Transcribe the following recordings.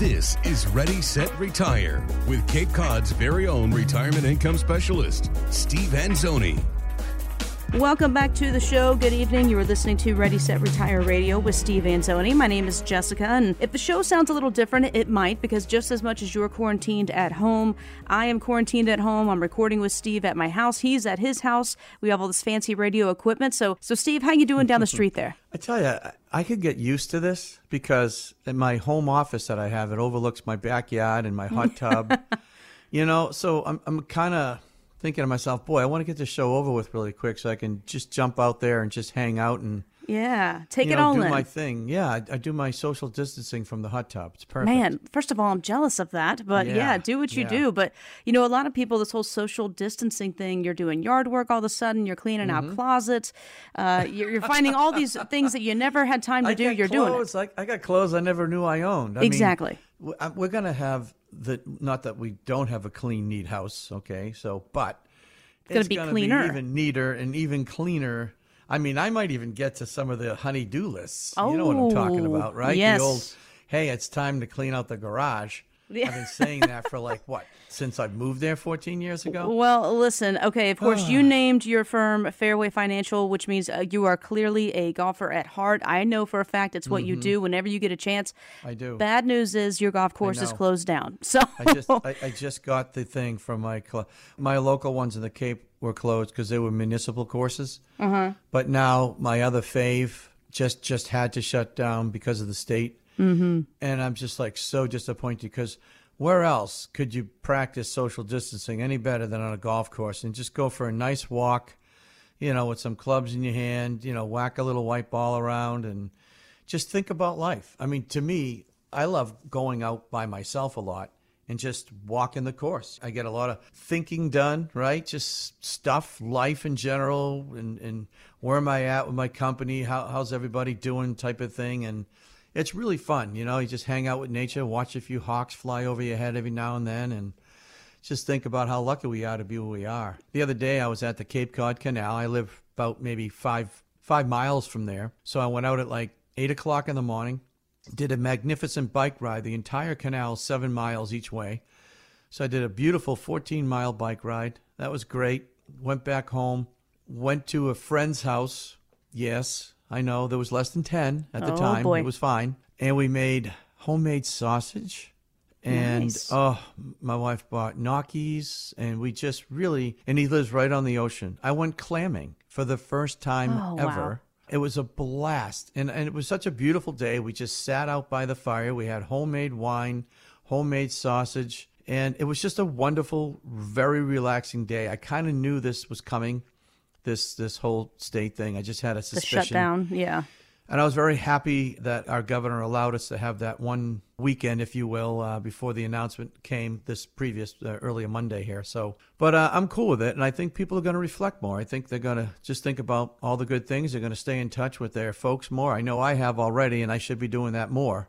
This is Ready, Set, Retire with Cape Cod's very own retirement income specialist, Steve Anzoni. Welcome back to the show. Good evening. You are listening to Ready, Set, Retire Radio with Steve Anzoni. My name is Jessica, and if the show sounds a little different, it might because just as much as you're quarantined at home, I am quarantined at home. I'm recording with Steve at my house. He's at his house. We have all this fancy radio equipment. So, so Steve, how you doing down the street there? I tell you, I could get used to this because in my home office that I have, it overlooks my backyard and my hot tub. you know, so I'm I'm kind of thinking to myself, boy, I want to get this show over with really quick so I can just jump out there and just hang out and yeah, take you it know, all do in. my thing. Yeah, I, I do my social distancing from the hot tub. It's perfect. Man, first of all, I'm jealous of that, but yeah, Yeah, do what you yeah. do. But you know, a lot of people, this whole social distancing thing, you're doing yard work all of a sudden, you're cleaning Mm-hmm. out closets, uh, you're, you're finding all these things that you never had time to I do. You're doing it. clothes, Like I got clothes I never knew I owned. I Exactly. w- I- we're gonna have the not that we don't have a clean, neat house. Okay, so but it's gonna it's be cleaner. be even neater and even cleaner. I mean, I might even get to some of the honey-do lists. you know what I'm talking Oh, about, right? yes. The old, hey, it's time to clean out the garage. Yeah. I've been saying that for like what since I moved there 14 years ago. Well, listen, okay, of course, you named your firm Fairway Financial, which means uh, you are clearly a golfer at heart. I know for a fact it's what you do whenever you get a chance. Mm-hmm. I do. Bad news is your golf course is closed down. So, I just I, I just got the thing from my cl- my local ones in the Cape were closed because they were municipal courses. Uh-huh. But now my other fave just just had to shut down because of the state. Mm-hmm. And I'm just like so disappointed because where else could you practice social distancing any better than on a golf course and just go for a nice walk, you know, with some clubs in your hand, you know, whack a little white ball around and just think about life. I mean, to me, I love going out by myself a lot and just walking the course. I get a lot of thinking done, right? Just stuff, life in general, and, and where am I at with my company? How, how's everybody doing type of thing. And it's really fun. You know, you just hang out with nature, watch a few hawks fly over your head every now and then, and just think about how lucky we are to be where we are. The other day, I was at the Cape Cod Canal. I live about maybe five five miles from there, so I went out at like eight o'clock in the morning, did a magnificent bike ride the entire canal, seven miles each way. So I did a beautiful 14 mile bike ride. That was great. Went back home, went to a friend's house. Yes, I know there was less than 10 at the Oh, time. boy. It was fine. And we made homemade sausage. And Nice. oh, my wife bought gnocchis, and we just really, and he lives right on the ocean. I went clamming for the first time Oh, wow. ever. It was a blast. And, and it was such a beautiful day. We just sat out by the fire. We had homemade wine, homemade sausage, and it was just a wonderful, very relaxing day. I kind of knew this was coming, this this whole state thing. I just had a suspicion. the shutdown, yeah. And I was very happy that our governor allowed us to have that one weekend, if you will, uh, before the announcement came this previous uh, earlier Monday here. So, but uh, I'm cool with it, and I think people are going to reflect more. I think they're going to just think about all the good things. They're going to stay in touch with their folks more. I know I have already, and I should be doing that more.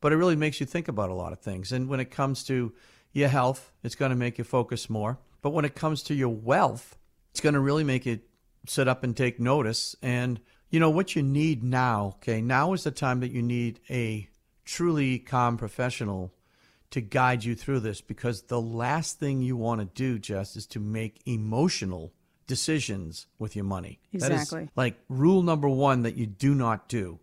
But it really makes you think about a lot of things. And when it comes to your health, it's going to make you focus more. But when it comes to your wealth, it's going to really make you sit up and take notice. And you know what you need now, okay? Now is the time that you need a truly calm professional to guide you through this because the last thing you want to do, Jess, is to make emotional decisions with your money. That is, Exactly. like rule number one that you do not do.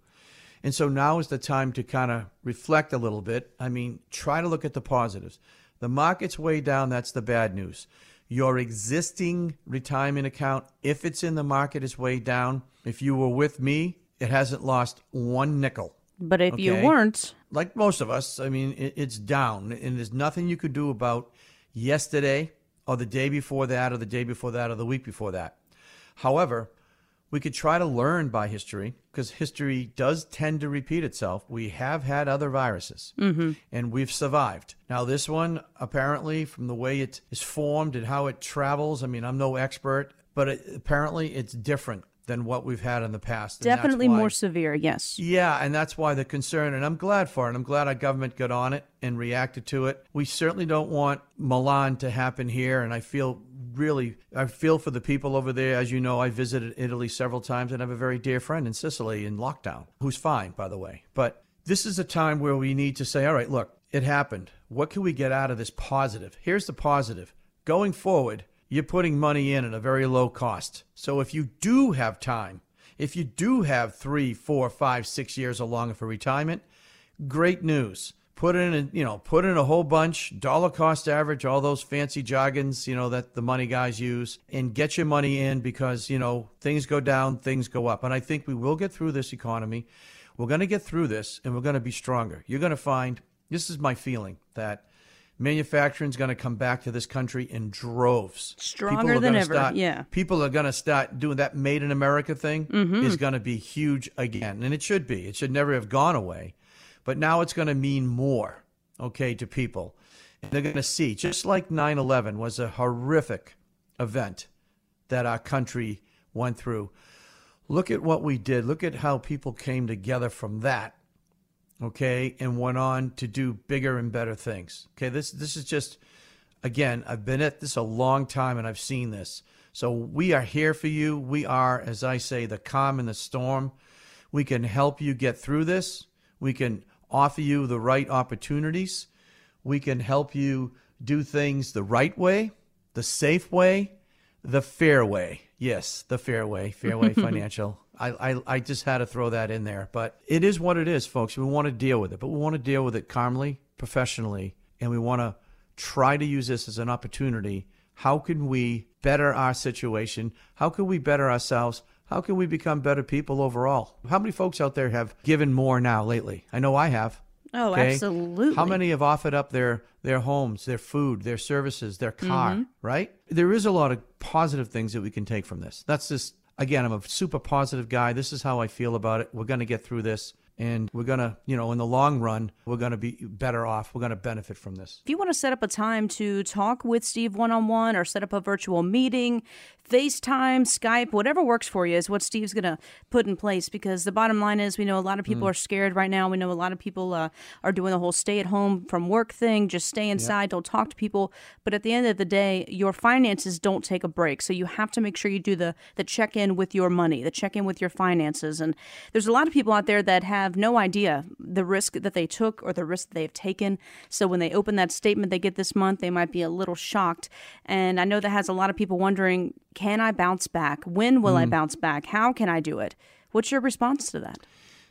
And so now is the time to kind of reflect a little bit. I mean, try to look at the positives. The market's way down, that's the bad news. Your existing retirement account, if it's in the market, is way down. If you were with me, it hasn't lost one nickel. But if you weren't, Like most of us, I mean, it, it's down, and there's nothing you could do about yesterday or the day before that or the day before that or the week before that. However, we could try to learn by history because history does tend to repeat itself. We have had other viruses mm-hmm. and we've survived. Now, this one, apparently, from the way it is formed and how it travels, I mean, I'm no expert, but it, apparently it's different than what we've had in the past. definitely why- more severe, yes. yeah, and that's why the concern, and I'm glad for it. I'm glad our government got on it and reacted to it. We certainly don't want Milan to happen here, and I feel really, I feel for the people over there. As you know, I visited Italy several times and I have a very dear friend in Sicily in lockdown, who's fine, by the way. But this is a time where we need to say, all right, look, it happened. What can we get out of this positive? Here's the positive. Going forward, you're putting money in at a very low cost. So if you do have time, if you do have three, four, five, six years or longer for retirement, great news. Put in, a, you know, put in a whole bunch, dollar cost average, all those fancy jargons, you know, that the money guys use, and get your money in because you know things go down, things go up, and I think we will get through this economy. We're going to get through this, and we're going to be stronger. You're going to find this is my feeling that manufacturing is going to come back to this country in droves. Stronger than ever. Start, yeah. People are going to start doing that made in America thing mm-hmm. is going to be huge again. And it should be. It should never have gone away. But now it's going to mean more, okay, to people. And they're going to see, just like 9 11 was a horrific event that our country went through. Look at what we did. Look at how people came together from that okay, and went on to do bigger and better things. Okay, this this is just again, I've been at this a long time and I've seen this. So we are here for you. We are, as I say, the calm in the storm. We can help you get through this. We can offer you the right opportunities. We can help you do things the right way, the safe way, the fair way. Yes, the fair way, Fairway Financial. I, I, I just had to throw that in there. But it is what it is, folks. We want to deal with it, but we want to deal with it calmly, professionally, and we want to try to use this as an opportunity. How can we better our situation? How can we better ourselves? How can we become better people overall? How many folks out there have given more now lately? I know I have. Oh, okay? absolutely. How many have offered up their their homes, their food, their services, their car, mm-hmm. right? There is a lot of positive things that we can take from this. That's just again, I'm a super positive guy. This is how I feel about it. We're going to get through this and we're going to, you know, in the long run, we're going to be better off. We're going to benefit from this. If you want to set up a time to talk with Steve one on one or set up a virtual meeting, FaceTime, Skype, whatever works for you is what Steve's going to put in place because the bottom line is we know a lot of people mm. are scared right now. We know a lot of people uh, are doing the whole stay at home from work thing, just stay inside, yep. don't talk to people. But at the end of the day, your finances don't take a break. So you have to make sure you do the, the check in with your money, the check in with your finances. And there's a lot of people out there that have no idea the risk that they took or the risk that they've taken. So when they open that statement they get this month, they might be a little shocked. And I know that has a lot of people wondering, can I bounce back? When will mm. I bounce back? How can I do it? What's your response to that?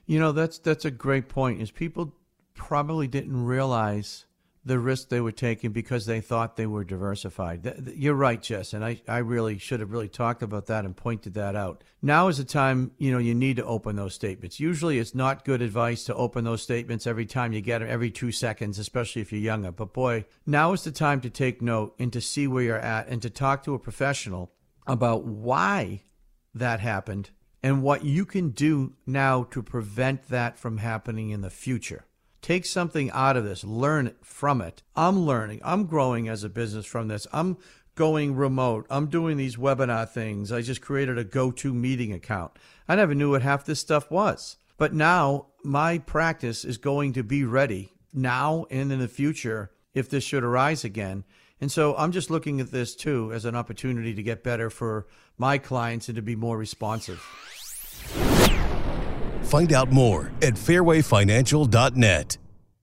You know, that's that's a great point. Is people probably didn't realize the risk they were taking because they thought they were diversified. You're right, Jess, and I, I really should have really talked about that and pointed that out. Now is the time, you know, you need to open those statements. Usually it's not good advice to open those statements every time you get them, every two seconds, especially if you're younger. But boy, now is the time to take note and to see where you're at and to talk to a professional about why that happened and what you can do now to prevent that from happening in the future. Take something out of this, learn from it. I'm learning, I'm growing as a business from this. I'm going remote. I'm doing these webinar things. I just created a GoToMeeting account. I never knew what half this stuff was. But now my practice is going to be ready now and in the future if this should arise again. And so I'm just looking at this too as an opportunity to get better for my clients and to be more responsive. Find out more at fairwayfinancial.net.